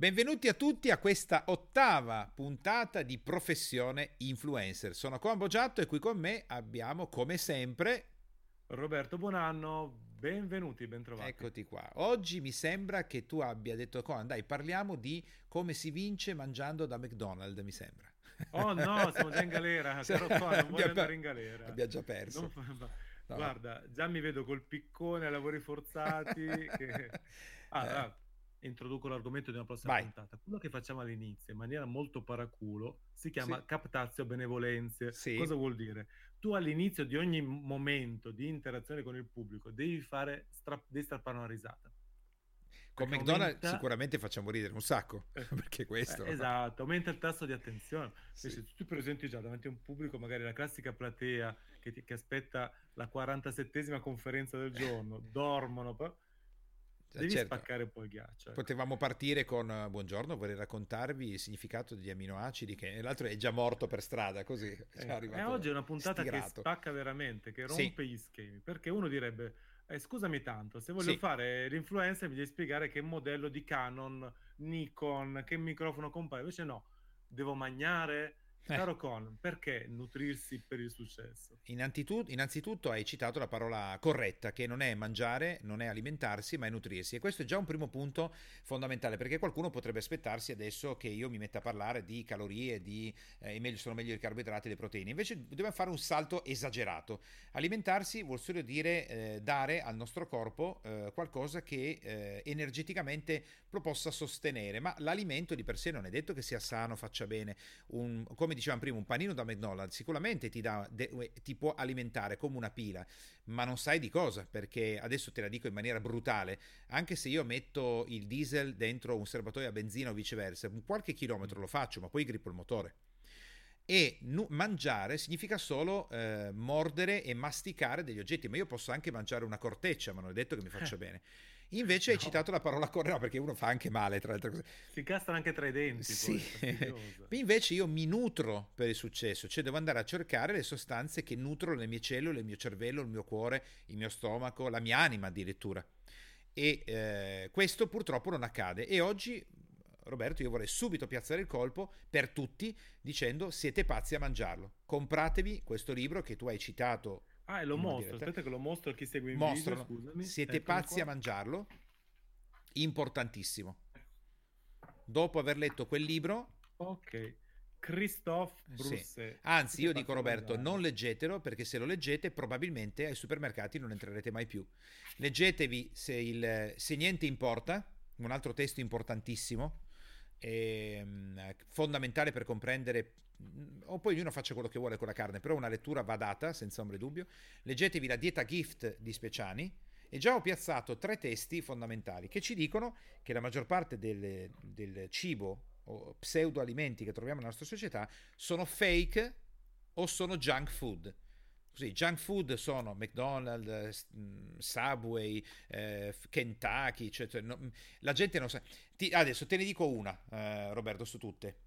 Benvenuti a tutti a questa ottava puntata di Professione Influencer. Sono Combo Giatto e qui con me abbiamo, come sempre, Roberto Buonanno. Benvenuti, bentrovati. Eccoti qua. Oggi mi sembra che tu abbia detto, Conan, dai, parliamo di come si vince mangiando da McDonald's, mi sembra. Oh no, siamo già in galera, caro Conan, non voglio andare in galera. Abbiamo già perso. Non... No. Guarda, già mi vedo col piccone lavori forzati. che... ah, eh. Introduco l'argomento di una prossima Vai. puntata. Quello che facciamo all'inizio in maniera molto paraculo si chiama Sì. captazio benevolenze. Sì. Cosa vuol dire? Tu all'inizio di ogni momento di interazione con il pubblico devi fare stra- devi strappare una risata. Con Perché McDonald's aumenta- sicuramente facciamo ridere un sacco, Eh, perché questo... Eh, esatto, aumenta il tasso di attenzione. Sì. Se tu ti presenti già davanti a un pubblico, magari la classica platea che, ti- che aspetta la 47esima conferenza del giorno, dormono, poi devi certo. spaccare un po' il ghiaccio. ecco. Potevamo partire con eh, buongiorno, vorrei raccontarvi il significato degli aminoacidi, che l'altro è già morto per strada, così è Eh, arrivato e oggi è una puntata che stirato. spacca veramente, che Sì. rompe gli schemi, perché uno direbbe, eh, scusami tanto, se voglio Sì. fare l'influencer mi devi spiegare che modello di Canon, Nikon, che microfono compare, invece no, devo mangiare. Eh. Caro Con, perché nutrirsi per il successo? Innanzitutto, innanzitutto hai citato la parola corretta, che non è mangiare, non è alimentarsi, ma è nutrirsi. E questo è già un primo punto fondamentale, perché qualcuno potrebbe aspettarsi adesso che io mi metta a parlare di calorie, di eh, meglio, sono meglio i carboidrati e le proteine. Invece dobbiamo fare un salto esagerato. Alimentarsi vuol solo dire eh, dare al nostro corpo eh, qualcosa che eh, energeticamente lo possa sostenere, ma l'alimento di per sé non è detto che sia sano, faccia bene. Un- come dicevamo prima, un panino da McDonald's sicuramente ti, dà, de- ti può alimentare come una pila, ma non sai di cosa, perché adesso te la dico in maniera brutale, anche se io metto il diesel dentro un serbatoio a benzina o viceversa, un qualche chilometro lo faccio, ma poi grippo il motore. E nu- mangiare significa solo eh, mordere e masticare degli oggetti, ma io posso anche mangiare una corteccia, ma non è detto che mi faccia bene. Invece hai No. citato la parola corretta, no, perché uno fa anche male, tra le altre cose. Si incastrano anche tra i denti. Sì. poi. Invece io mi nutro per il successo, cioè devo andare a cercare le sostanze che nutrono le mie cellule, il mio cervello, il mio cuore, il mio stomaco, la mia anima addirittura. E eh, questo purtroppo non accade. E oggi, Roberto, io vorrei subito piazzare il colpo per tutti dicendo siete pazzi a mangiarlo. Compratevi questo libro che tu hai citato. Ah, e lo mostro. diretta. Aspetta che lo mostro a chi segue in Mostralo. video, scusami. Siete Eccolo pazzi qua. a mangiarlo. Importantissimo. Dopo aver letto quel libro, Ok. Christophe Sì. Brousset. Anzi, io dico Roberto, mangiare. non leggetelo perché se lo leggete probabilmente ai supermercati non entrerete mai più. Leggetevi se, il, se niente importa, un altro testo importantissimo, ehm, fondamentale per comprendere, o poi ognuno faccia quello che vuole con la carne, però una lettura va data senza ombra di dubbio. Leggetevi la dieta gift di Speciani e già ho piazzato tre testi fondamentali che ci dicono che la maggior parte del, del cibo o pseudoalimenti che troviamo nella nostra società sono fake o sono junk food. Così, junk food sono McDonald's, mh, Subway, eh, Kentucky, cioè, cioè, no- la gente non sa. Ti- adesso te ne dico una, eh, Roberto, su tutte.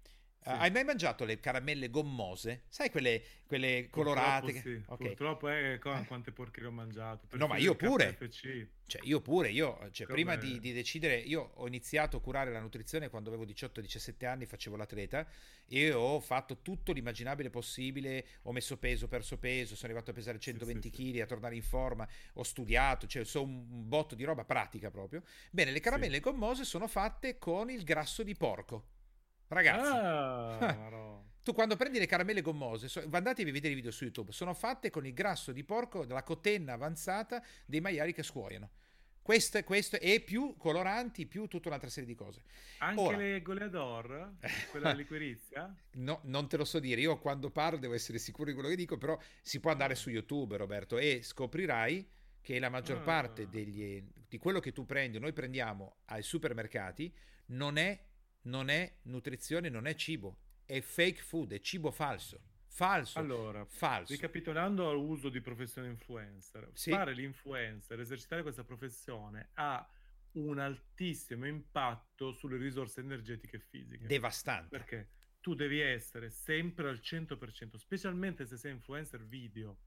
Sì. Eh, hai mai mangiato le caramelle gommose? Sai quelle, quelle colorate? Purtroppo, sì. Ok. Purtroppo è con Eh. quante porcherie ho mangiato. No, ma io pure. Cioè, io pure, io, cioè, prima di, di decidere, io ho iniziato a curare la nutrizione quando avevo 18-17 anni, facevo l'atleta e ho fatto tutto l'immaginabile possibile, ho messo peso, perso peso, sono arrivato a pesare Sì, 120 sì, kg, a tornare in forma, ho studiato, cioè so un botto di roba pratica proprio. Bene, le caramelle gommose sono fatte con il grasso di porco. Ragazzi, Ah, tu quando prendi le caramelle gommose, so- andatevi a vedere i video su YouTube, sono fatte con il grasso di porco della cotenna avanzata dei maiali che scuoiono. Questo, questo e più coloranti, più tutta un'altra serie di cose. Anche Ora- le goleador, quella liquirizia? No, non te lo so dire, io quando parlo devo essere sicuro di quello che dico, però si può andare su YouTube, Roberto, e scoprirai che la maggior Ah. parte degli- di quello che tu prendi, noi prendiamo ai supermercati, non è, non è nutrizione, non è cibo, è fake food, è cibo falso. Falso. Allora, falso. ricapitolando all'uso di professione influencer, Sì. fare l'influencer, esercitare questa professione ha un altissimo impatto sulle risorse energetiche e fisiche. Devastante. Perché tu devi essere sempre al 100%, specialmente se sei influencer video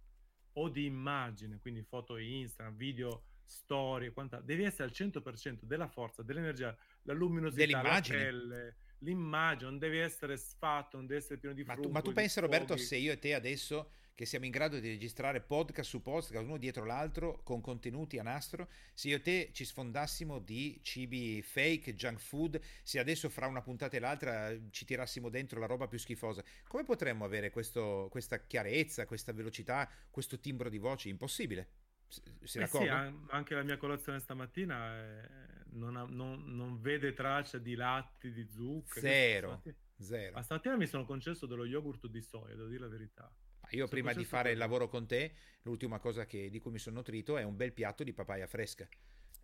o di immagine, quindi foto Instagram, video storie, quanta... devi essere al 100% della forza, dell'energia, la luminosità, la pelle, l'immagine, non devi essere sfatto, non devi essere pieno di ma frutti. Tu, ma tu pensi, Roberto, se io e te adesso che siamo in grado di registrare podcast su podcast, uno dietro l'altro, con contenuti a nastro, se io e te ci sfondassimo di cibi fake, junk food, se adesso fra una puntata e l'altra ci tirassimo dentro la roba più schifosa, come potremmo avere questo, questa chiarezza, questa velocità, questo timbro di voce? Impossibile. Si eh sì, anche la mia colazione stamattina è... non, ha, non, non, vede traccia di latte, di zucchero. Zero. Stamattina, zero. Ma stamattina mi sono concesso dello yogurt di soia, devo dire la verità. Io prima di fare il lavoro con te, l'ultima cosa che, di cui mi sono nutrito è un bel piatto di papaya fresca.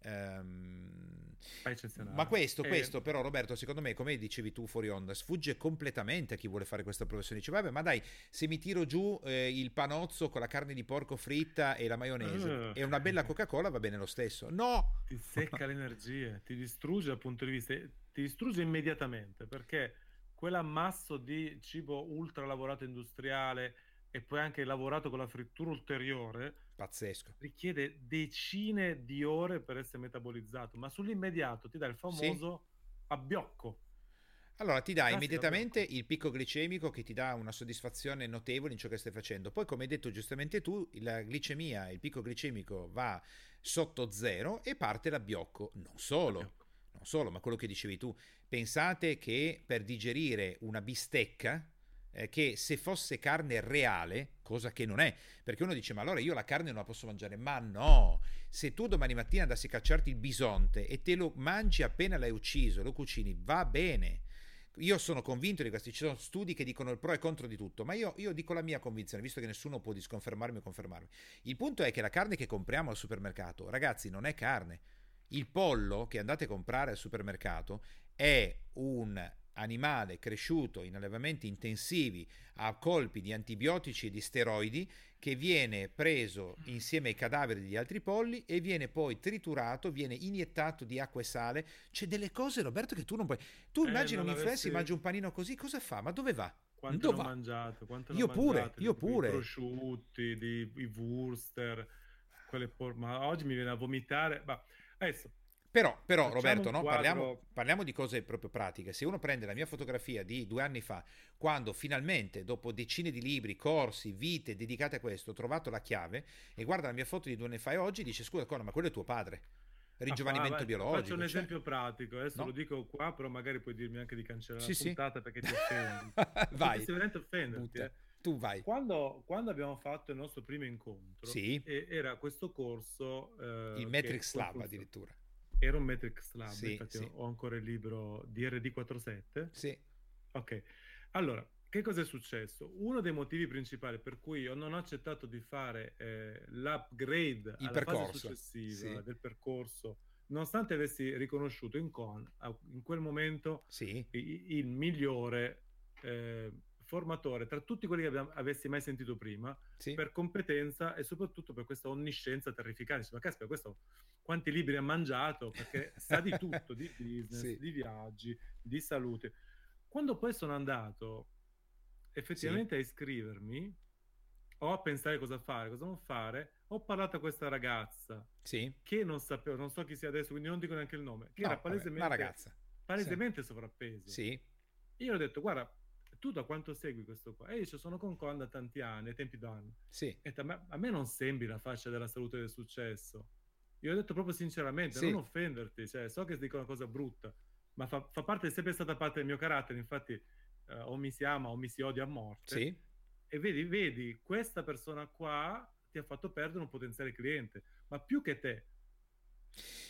Um, ma questo, eh, questo però Roberto secondo me come dicevi tu fuori onda sfugge completamente a chi vuole fare questa professione. Dice vabbè ma dai se mi tiro giù eh, il panozzo con la carne di porco fritta e la maionese uh, e una bella Coca Cola va bene lo stesso. No! Ti secca l'energia ti distrugge dal punto di vista ti distrugge immediatamente perché quell'ammasso di cibo ultra lavorato industriale e poi anche lavorato con la frittura ulteriore, pazzesco, richiede decine di ore per essere metabolizzato, ma sull'immediato ti dà il famoso sì. abbiocco. Allora ti dà immediatamente il picco glicemico che ti dà una soddisfazione notevole in ciò che stai facendo. Poi, come hai detto giustamente tu, la glicemia, il picco glicemico va sotto zero e parte l'abbiocco. Non solo, l'abbiocco. non solo, ma quello che dicevi tu. Pensate che per digerire una bistecca, eh, che se fosse carne reale, cosa che non è, perché uno dice ma allora io la carne non la posso mangiare, ma no, se tu domani mattina andassi a cacciarti il bisonte e te lo mangi appena l'hai ucciso, lo cucini, va bene. Io sono convinto di questo, ci sono studi che dicono il pro e contro di tutto, ma io, io dico la mia convinzione, visto che nessuno può disconfermarmi o confermarmi. Il punto è che la carne che compriamo al supermercato, ragazzi, non è carne. Il pollo che andate a comprare al supermercato è un animale cresciuto in allevamenti intensivi a colpi di antibiotici e di steroidi che viene preso insieme ai cadaveri degli altri polli e viene poi triturato, viene iniettato di acqua e sale. C'è delle cose, Roberto, che tu non puoi. Tu eh, immagini un influencer, avessi... mangia un panino così, cosa fa? Ma dove va? Quanto dove va? mangiato? Quanto io pure, mangiato, io pure. I prosciutti, di, i wurster, quelle por... ma oggi mi viene a vomitare. Ma adesso però, però Roberto, no? parliamo, parliamo, di cose proprio pratiche. Se uno prende la mia fotografia di due anni fa, quando finalmente, dopo decine di libri, corsi, vite dedicate a questo, ho trovato la chiave e guarda la mia foto di due anni fa e oggi, dice scusa, Conor, ma quello è tuo padre. Ringiovanimento ah, biologico. Faccio un cioè... esempio pratico, adesso no? lo dico qua, però magari puoi dirmi anche di cancellare sì, la puntata sì. perché ti offendi. vai. Se veramente offenderti. Eh. Tu vai. Quando, quando, abbiamo fatto il nostro primo incontro, sì. era questo corso... Eh, il Matrix Lab addirittura era un Matrix Lab, sì, infatti sì. ho ancora il libro di RD47. Sì. Ok, allora, che cosa è successo? Uno dei motivi principali per cui io non ho accettato di fare eh, l'upgrade il alla percorso. fase successiva sì. del percorso, nonostante avessi riconosciuto in con, in quel momento sì. il, il migliore eh, formatore tra tutti quelli che abbiamo, avessi mai sentito prima sì. per competenza e soprattutto per questa onniscienza terrificante. Ma caspita, questo quanti libri ha mangiato perché sa di tutto, di business, sì. di viaggi, di salute. Quando poi sono andato effettivamente sì. a iscrivermi o a pensare cosa fare, cosa non fare, ho parlato a questa ragazza sì. che non sapevo, non so chi sia adesso, quindi non dico neanche il nome, che no, era palesemente, vabbè, ragazza. palesemente sovrappeso. Sì. Io ho detto, guarda, tu da quanto segui questo qua? E io sono con Con da tanti anni, ai tempi d'anno. Sì. E a me, a me non sembri la faccia della salute e del successo. Io ho detto proprio sinceramente, sì. non offenderti, cioè, so che dico una cosa brutta, ma fa, fa parte, è sempre stata parte del mio carattere, infatti eh, o mi si ama o mi si odia a morte. Sì. E vedi, vedi, questa persona qua ti ha fatto perdere un potenziale cliente, ma più che te,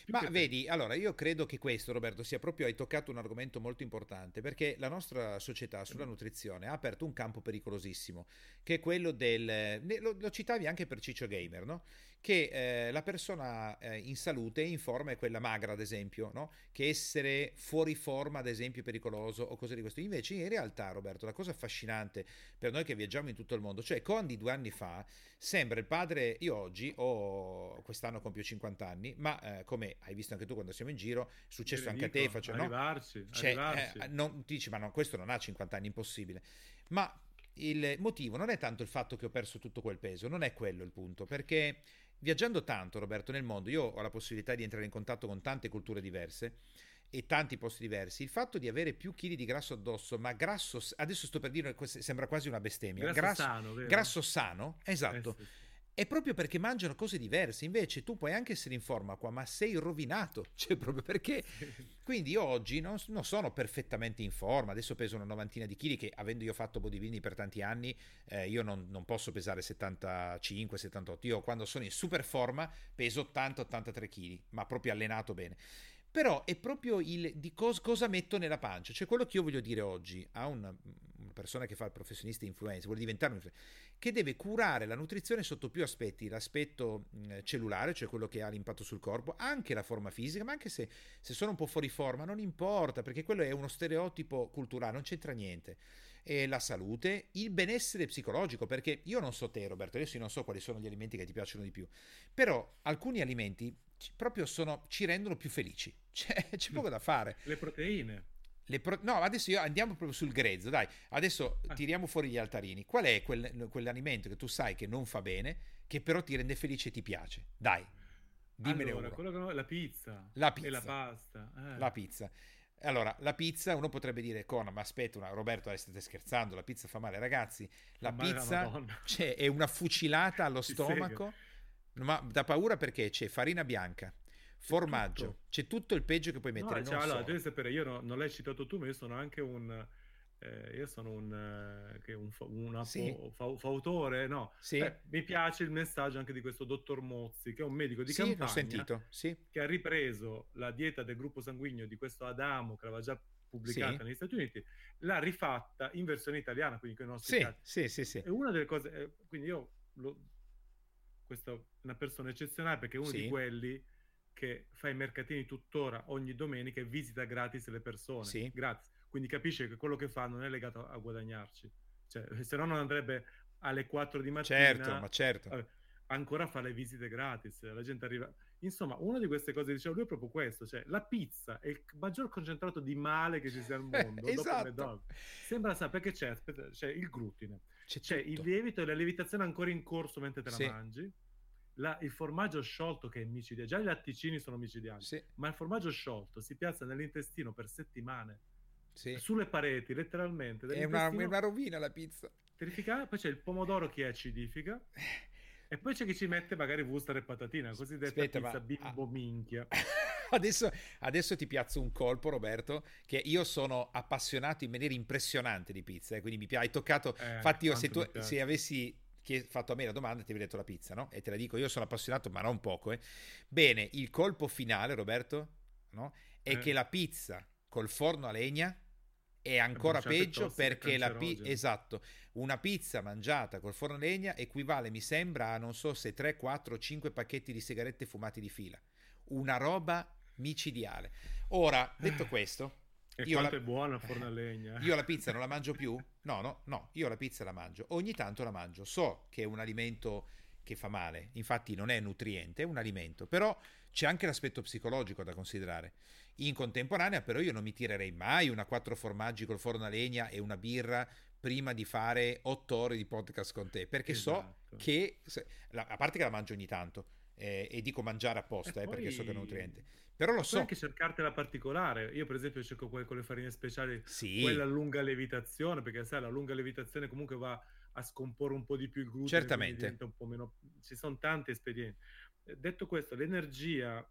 ma vedi, allora io credo che questo, Roberto, sia proprio, hai toccato un argomento molto importante, perché la nostra società sulla nutrizione ha aperto un campo pericolosissimo, che è quello del... Lo, lo citavi anche per Ciccio Gamer, no? Che eh, la persona eh, in salute in forma è quella magra, ad esempio, no? che essere fuori forma, ad esempio, è pericoloso o cose di questo. Invece, in realtà, Roberto, la cosa affascinante per noi che viaggiamo in tutto il mondo, cioè Condi due anni fa sembra il padre, io oggi ho quest'anno compio 50 anni, ma eh, come hai visto anche tu quando siamo in giro, è successo anche dico, a te, faccio, arrivarci, no? Cioè, arrivarci. Eh, non, ti dici, ma no, questo non ha 50 anni, impossibile. Ma il motivo non è tanto il fatto che ho perso tutto quel peso, non è quello il punto, perché viaggiando tanto, Roberto, nel mondo, io ho la possibilità di entrare in contatto con tante culture diverse e tanti posti diversi, il fatto di avere più chili di grasso addosso, ma grasso, adesso sto per dire, sembra quasi una bestemmia, grasso, grasso sano, grasso sano, esatto. Eh, sì. È proprio perché mangiano cose diverse. Invece tu puoi anche essere in forma qua, ma sei rovinato. Cioè, proprio perché. Quindi io oggi non, non, sono perfettamente in forma. Adesso peso una novantina di chili, che avendo io fatto bodybuilding per tanti anni, eh, io non, non, posso pesare 75, 78. Io quando sono in super forma peso 80-83 kg, ma proprio allenato bene. Però è proprio il di cos, cosa metto nella pancia. Cioè, quello che io voglio dire oggi a una, una persona che fa il professionista influencer, vuole diventare un influencer che deve curare la nutrizione sotto più aspetti, l'aspetto cellulare, cioè quello che ha l'impatto sul corpo, anche la forma fisica, ma anche se, se sono un po' fuori forma, non importa, perché quello è uno stereotipo culturale, non c'entra niente. E la salute, il benessere psicologico, perché io non so te Roberto, adesso io non so quali sono gli alimenti che ti piacciono di più, però alcuni alimenti proprio sono, ci rendono più felici, cioè, c'è poco da fare. Le proteine. Pro- no, adesso io andiamo proprio sul grezzo, dai. Adesso ah. tiriamo fuori gli altarini. Qual è quel, quell'alimento che tu sai che non fa bene, che però ti rende felice e ti piace? Dai, dimmene allora, uno. La pizza. La pizza. E la pasta. Eh. La pizza. Allora, la pizza, uno potrebbe dire, Cona, ma aspetta, una, Roberto, state scherzando, la pizza fa male. Ragazzi, la fa pizza cioè, è una fucilata allo stomaco, ma da paura perché c'è farina bianca, formaggio, tutto. c'è tutto il peggio che puoi mettere. No, cioè, allora, devi sapere, io no, non l'hai citato tu, ma io sono anche un... Eh, io sono un, eh, un, un sì. fa, fautore, no? Sì. Eh, mi piace il messaggio anche di questo dottor Mozzi, che è un medico di sì, campagna, sentito. Sì. che ha ripreso la dieta del gruppo sanguigno di questo Adamo, che aveva già pubblicata sì. negli Stati Uniti, l'ha rifatta in versione italiana, quindi con i nostri sì, sì, sì, sì. E una delle cose, eh, quindi io, lo, questa è una persona eccezionale perché è uno di quelli che fa i mercatini tuttora ogni domenica e visita gratis le persone. Sì. Gratis. Quindi capisce che quello che fa non è legato a, guadagnarci. Cioè, se no non andrebbe alle 4 di mattina. Certo, ma certo. Vabbè, ancora fa le visite gratis. La gente arriva... Insomma, una di queste cose che diceva lui è proprio questo, cioè la pizza è il maggior concentrato di male che ci sia al mondo. esatto. Sembra sapere che c'è, aspetta, c'è il glutine, c'è, c'è il lievito e la lievitazione ancora in corso mentre te la sì. mangi la, il formaggio sciolto che è micidiale, già i latticini sono micidiali, sì. ma il formaggio sciolto si piazza nell'intestino per settimane, sì. sulle pareti, letteralmente. È una, una, rovina la pizza. Terrificante. Poi c'è il pomodoro che acidifica. E poi c'è chi ci mette magari wuster e patatina, cosiddetta Aspetta, pizza ma... bimbo ah. minchia. adesso, adesso, ti piazzo un colpo, Roberto, che io sono appassionato in maniera impressionante di pizza, eh, quindi mi piace. Hai toccato... Eh, Infatti io se tu se avessi fatto a me la domanda ti avrei detto la pizza, no? E te la dico, io sono appassionato, ma non poco, eh. Bene, il colpo finale, Roberto, no? È eh. che la pizza col forno a legna è ancora peggio perché la pizza esatto una pizza mangiata col forno a legna equivale mi sembra a non so se 3, 4, 5 pacchetti di sigarette fumati di fila una roba micidiale ora detto questo e io quanto la... è buona forno a legna. Io la pizza non la mangio più? No, no, no, io la pizza la mangio. Ogni tanto la mangio. So che è un alimento che fa male, infatti non è nutriente, è un alimento, però c'è anche l'aspetto psicologico da considerare. In contemporanea però io non mi tirerei mai una quattro formaggi col forno a legna e una birra prima di fare otto ore di podcast con te, perché esatto. so che, a parte che la mangio ogni tanto, eh, e dico mangiare apposta, eh, perché so che è nutriente però lo so. Puoi anche cercartela particolare. Io, per esempio, cerco quelle con le farine speciali, sì. quella a lunga levitazione, perché sai, la lunga levitazione comunque va a scomporre un po' di più il glutine. Certamente. Un po' meno... Ci sono tanti espedienti. Detto questo, l'energia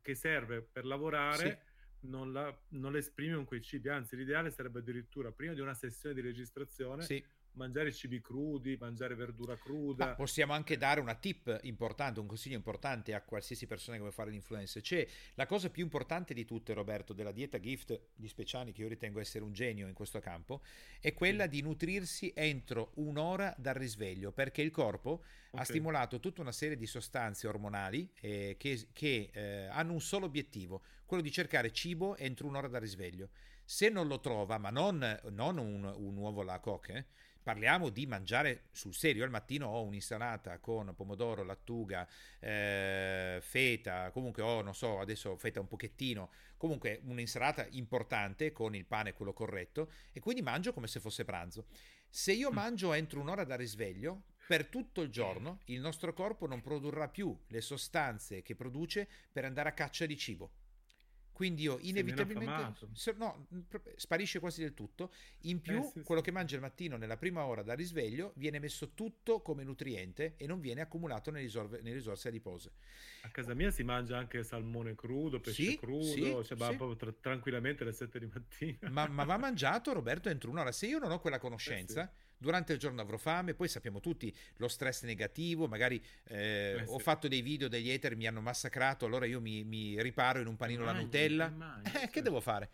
che serve per lavorare sì. non, la, non la esprime con quei cibi, anzi l'ideale sarebbe addirittura prima di una sessione di registrazione sì mangiare cibi crudi, mangiare verdura cruda. Ma possiamo anche dare una tip importante, un consiglio importante a qualsiasi persona che vuole fare l'influencer. Cioè, la cosa più importante di tutte, Roberto, della dieta gift di Speciani, che io ritengo essere un genio in questo campo, è quella di nutrirsi entro un'ora dal risveglio, perché il corpo okay. ha stimolato tutta una serie di sostanze ormonali eh, che, che eh, hanno un solo obiettivo, quello di cercare cibo entro un'ora dal risveglio. Se non lo trova, ma non, non un, un uovo alla coque, eh, parliamo di mangiare sul serio. Al mattino ho un'insalata con pomodoro, lattuga, eh, feta, comunque ho, non so, adesso feta un pochettino, comunque un'insalata importante con il pane quello corretto e quindi mangio come se fosse pranzo. Se io mm. mangio entro un'ora da risveglio, per tutto il giorno il nostro corpo non produrrà più le sostanze che produce per andare a caccia di cibo. Quindi io inevitabilmente se, no, sparisce quasi del tutto. In più, eh, sì, quello sì. che mangia il mattino nella prima ora da risveglio viene messo tutto come nutriente e non viene accumulato nelle, risorve, nelle risorse adipose. A casa mia si mangia anche salmone crudo, pesce sì, crudo, cioè va tra- tranquillamente alle 7 di mattina. Ma, ma va mangiato, Roberto, entro un'ora. Se io non ho quella conoscenza eh durante il giorno avrò fame, poi sappiamo tutti lo stress negativo, magari eh, eh, ho fatto dei video degli hater, mi hanno massacrato, allora io mi, mi riparo in un panino alla Nutella. Mai, eh, sì. Che devo fare?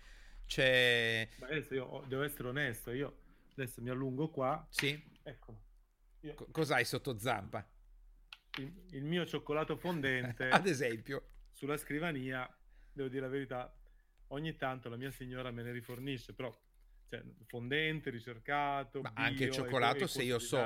Cioè... Ma adesso io devo essere onesto, io adesso mi allungo qua. Sì. Ecco. Io... cos'hai sotto zampa? Il, il mio cioccolato fondente. Ad esempio. Sulla scrivania, devo dire la verità, ogni tanto la mia signora me ne rifornisce, però cioè, fondente, ricercato. Ma bio, anche il cioccolato, se io so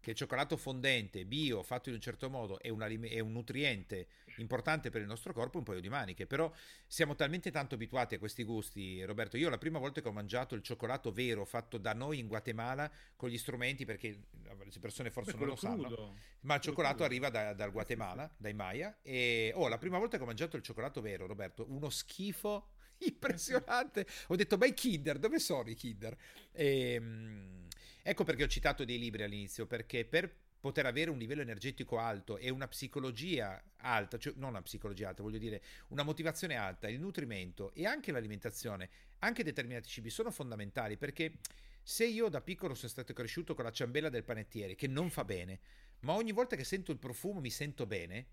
che il cioccolato fondente, bio, fatto in un certo modo, è un, è un, nutriente importante per il nostro corpo, un paio di maniche. Però siamo talmente tanto abituati a questi gusti, Roberto. Io la prima volta che ho mangiato il cioccolato vero fatto da noi in Guatemala con gli strumenti, perché le persone forse Beh, non lo crudo. sanno, ma il cioccolato crudo. arriva da, dal Guatemala, dai Maya. E oh, la prima volta che ho mangiato il cioccolato vero, Roberto, uno schifo impressionante. Ho detto, ma i Kinder, dove sono i Kinder? E, ehm, ecco perché ho citato dei libri all'inizio, perché per poter avere un livello energetico alto e una psicologia alta, cioè non una psicologia alta, voglio dire una motivazione alta, il nutrimento e anche l'alimentazione, anche determinati cibi sono fondamentali perché se io da piccolo sono stato cresciuto con la ciambella del panettiere, che non fa bene, ma ogni volta che sento il profumo mi sento bene,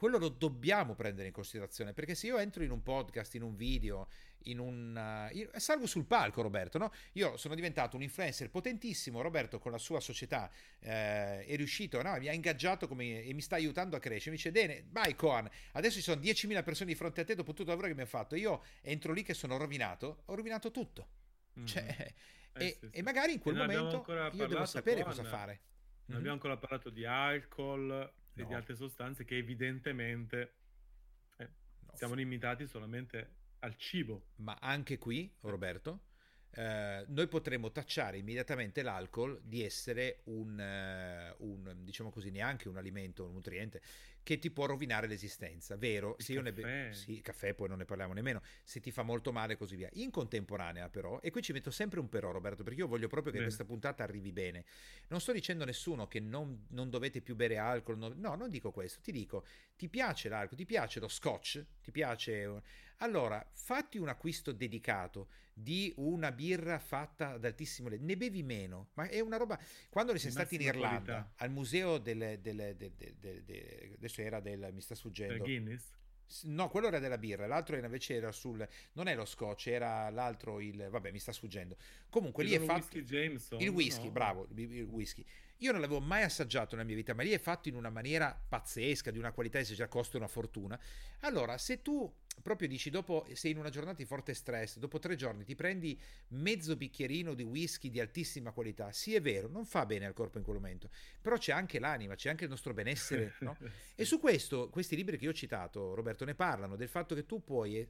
quello lo dobbiamo prendere in considerazione perché se io entro in un podcast, in un video, in un uh, salgo sul palco Roberto, no? Io sono diventato un influencer potentissimo, Roberto con la sua società eh, è riuscito, no? mi ha ingaggiato come, e mi sta aiutando a crescere, mi dice bene, vai Coan, adesso ci sono 10.000 persone di fronte a te dopo tutto il lavoro che mi ha fatto, io entro lì che sono rovinato, ho rovinato tutto. Mm-hmm. Cioè, eh, e, sì, sì. e, magari in quel momento io devo sapere cosa fare. Non mm-hmm. abbiamo ancora parlato di alcol, no. di altre sostanze che evidentemente eh, no, siamo limitati solamente al cibo. Ma anche qui, Roberto, eh, noi potremmo tacciare immediatamente l'alcol di essere un, uh, un, diciamo così, neanche un alimento, un nutriente che ti può rovinare l'esistenza, vero? Il se io caffè. ne be- sì, caffè, poi non ne parliamo nemmeno, se ti fa molto male e così via. In contemporanea però, e qui ci metto sempre un però Roberto, perché io voglio proprio che bene. questa puntata arrivi bene. Non sto dicendo a nessuno che non, non dovete più bere alcol, non, no, non dico questo, ti dico, ti piace l'alcol, ti piace lo scotch, ti piace... Allora, fatti un acquisto dedicato di una birra fatta ad altissimo livello, ne bevi meno, ma è una roba... Quando sei stati in Irlanda, qualità. al museo del, del, del, del, adesso era del... mi sta sfuggendo... Guinness? No, quello era della birra, l'altro invece era sul. Non è lo scotch, era l'altro il. Vabbè, mi sta sfuggendo. Comunque lì è fatto. Jameson, il whisky, no. bravo, il whisky. Io non l'avevo mai assaggiato nella mia vita, ma lì è fatto in una maniera pazzesca, di una qualità che già costa una fortuna. Allora, se tu proprio dici dopo sei in una giornata di forte stress, dopo tre giorni ti prendi mezzo bicchierino di whisky di altissima qualità, sì è vero, non fa bene al corpo in quel momento, però c'è anche l'anima, c'è anche il nostro benessere, no? E su questo, questi libri che io ho citato, Roberto, ne parlano del fatto che tu puoi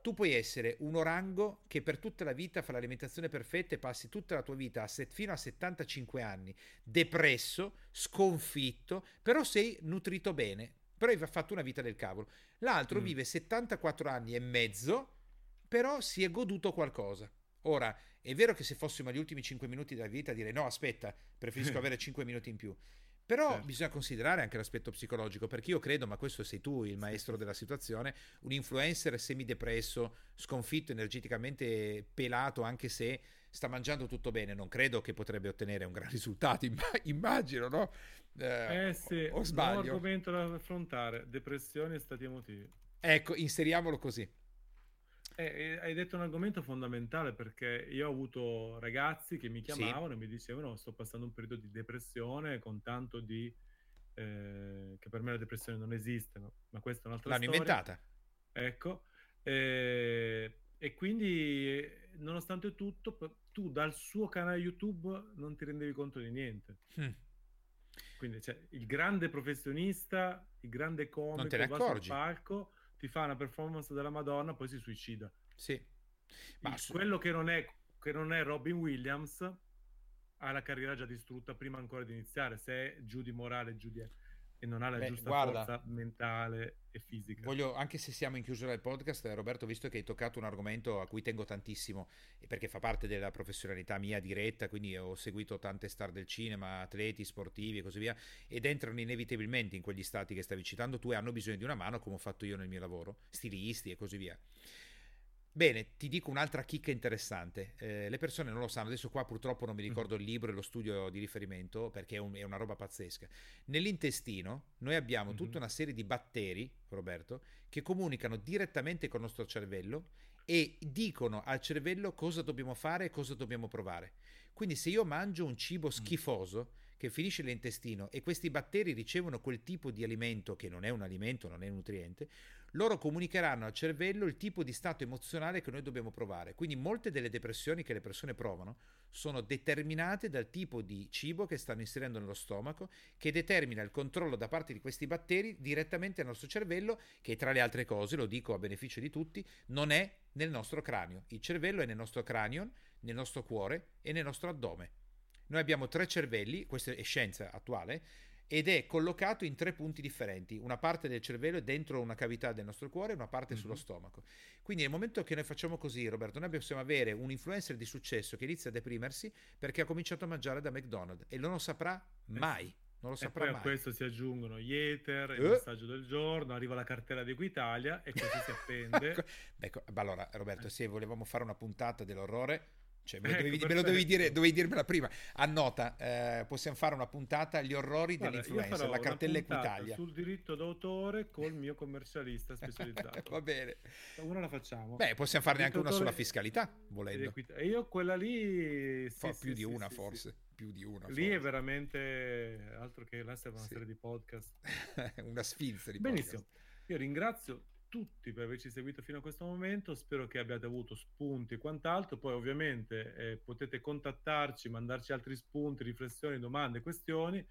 tu puoi essere un orango che per tutta la vita fa l'alimentazione perfetta e passi tutta la tua vita a set, fino a 75 anni depresso, sconfitto, però sei nutrito bene, però hai fatto una vita del cavolo. L'altro mm. vive 74 anni e mezzo, però si è goduto qualcosa. Ora, è vero che se fossimo agli ultimi 5 minuti della vita direi no, aspetta, preferisco avere 5 minuti in più. Però certo. bisogna considerare anche l'aspetto psicologico, perché io credo, ma questo sei tu il maestro della situazione, un influencer semidepresso, sconfitto, energeticamente pelato, anche se sta mangiando tutto bene, non credo che potrebbe ottenere un gran risultato, immagino, no? Eh, eh sì, o, o sbaglio. un argomento da affrontare, depressione e stati emotivi. Ecco, inseriamolo così. Eh, hai detto un argomento fondamentale perché io ho avuto ragazzi che mi chiamavano sì. e mi dicevano sto passando un periodo di depressione con tanto di... Eh, che per me la depressione non esiste, no? ma questa è un'altra L'hanno storia. inventata. Ecco, eh, e quindi nonostante tutto tu dal suo canale YouTube non ti rendevi conto di niente. Mm. Quindi cioè, il grande professionista, il grande comico va sul palco ti fa una performance della Madonna, poi si suicida. Sì. Ma su... quello che non, è, che non è Robin Williams ha la carriera già distrutta prima ancora di iniziare, se è giù di morale, giù di e non ha la Beh, giusta guarda, forza mentale e fisica. Voglio, anche se siamo in chiusura del podcast, Roberto, visto che hai toccato un argomento a cui tengo tantissimo, perché fa parte della professionalità mia diretta, quindi ho seguito tante star del cinema, atleti, sportivi e così via, ed entrano inevitabilmente in quegli stati che stavi citando tu e hanno bisogno di una mano, come ho fatto io nel mio lavoro, stilisti e così via. Bene, ti dico un'altra chicca interessante. Eh, le persone non lo sanno, adesso qua purtroppo non mi ricordo il libro e lo studio di riferimento perché è, un, è una roba pazzesca. Nell'intestino noi abbiamo tutta una serie di batteri, Roberto, che comunicano direttamente con il nostro cervello e dicono al cervello cosa dobbiamo fare e cosa dobbiamo provare. Quindi se io mangio un cibo mm. Che finisce nell'intestino e questi batteri ricevono quel tipo di alimento che non è un alimento, non è un nutriente, loro comunicheranno al cervello il tipo di stato emozionale che noi dobbiamo provare. Quindi molte delle depressioni che le persone provano sono determinate dal tipo di cibo che stanno inserendo nello stomaco, che determina il controllo da parte di questi batteri direttamente al nostro cervello, che tra le altre cose, lo dico a beneficio di tutti, non è nel nostro cranio. Il cervello è nel nostro cranio, nel nostro cuore e nel nostro addome. Noi abbiamo tre cervelli, questa è scienza attuale, ed è collocato in tre punti differenti. Una parte del cervello è dentro una cavità del nostro cuore e una parte mm-hmm. sullo stomaco. Quindi nel momento che noi facciamo così, Roberto, noi possiamo avere un influencer di successo che inizia a deprimersi perché ha cominciato a mangiare da McDonald's e non lo saprà eh mai. Non lo saprà mai. a questo si aggiungono gli ether, il uh. messaggio del giorno, arriva la cartella di Equitalia e così si appende. ecco, ecco, allora Roberto, se volevamo fare una puntata dell'orrore, cioè, me lo, ecco, dovevi, me lo dovevi, dire, dovevi dirmela prima. Annota, eh, possiamo fare una puntata agli orrori Guarda, dell'influenza, la cartella Equitalia. Sul diritto d'autore col mio commercialista specializzato. Va bene. Una la facciamo. Beh, possiamo farne anche una sulla fiscalità, volendo. E io quella lì... Sì, più sì, di una, forse. Più di una. Lì forse. è veramente altro che là serve una serie di podcast. una sfilza di Benissimo. podcast. Io ringrazio tutti per averci seguito fino a questo momento. Spero che abbiate avuto spunti e quant'altro. Poi, ovviamente, eh, potete contattarci, mandarci altri spunti, riflessioni, domande, questioni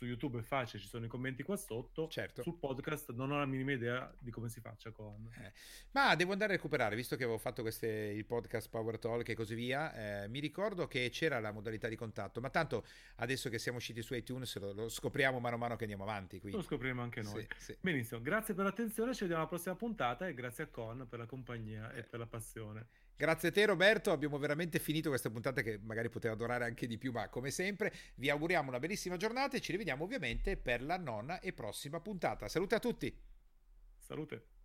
su YouTube è facile, ci sono i commenti qua sotto. Certo. Sul podcast non ho la minima idea di come si faccia con. Eh. Ma devo andare a recuperare, visto che avevo fatto queste, il podcast Power Talk e così via. Eh, mi ricordo che c'era la modalità di contatto, ma tanto adesso che siamo usciti su iTunes lo, lo scopriamo mano a mano che andiamo avanti. Quindi. Lo scopriremo anche noi. Sì, sì. Benissimo, grazie per l'attenzione, ci vediamo alla prossima puntata e grazie a Con per la compagnia e per la passione. Grazie a te Roberto, abbiamo veramente finito questa puntata che magari poteva durare anche di più, ma come sempre vi auguriamo una bellissima giornata e ci rivediamo ovviamente per la nonna e prossima puntata. Salute a tutti! Salute!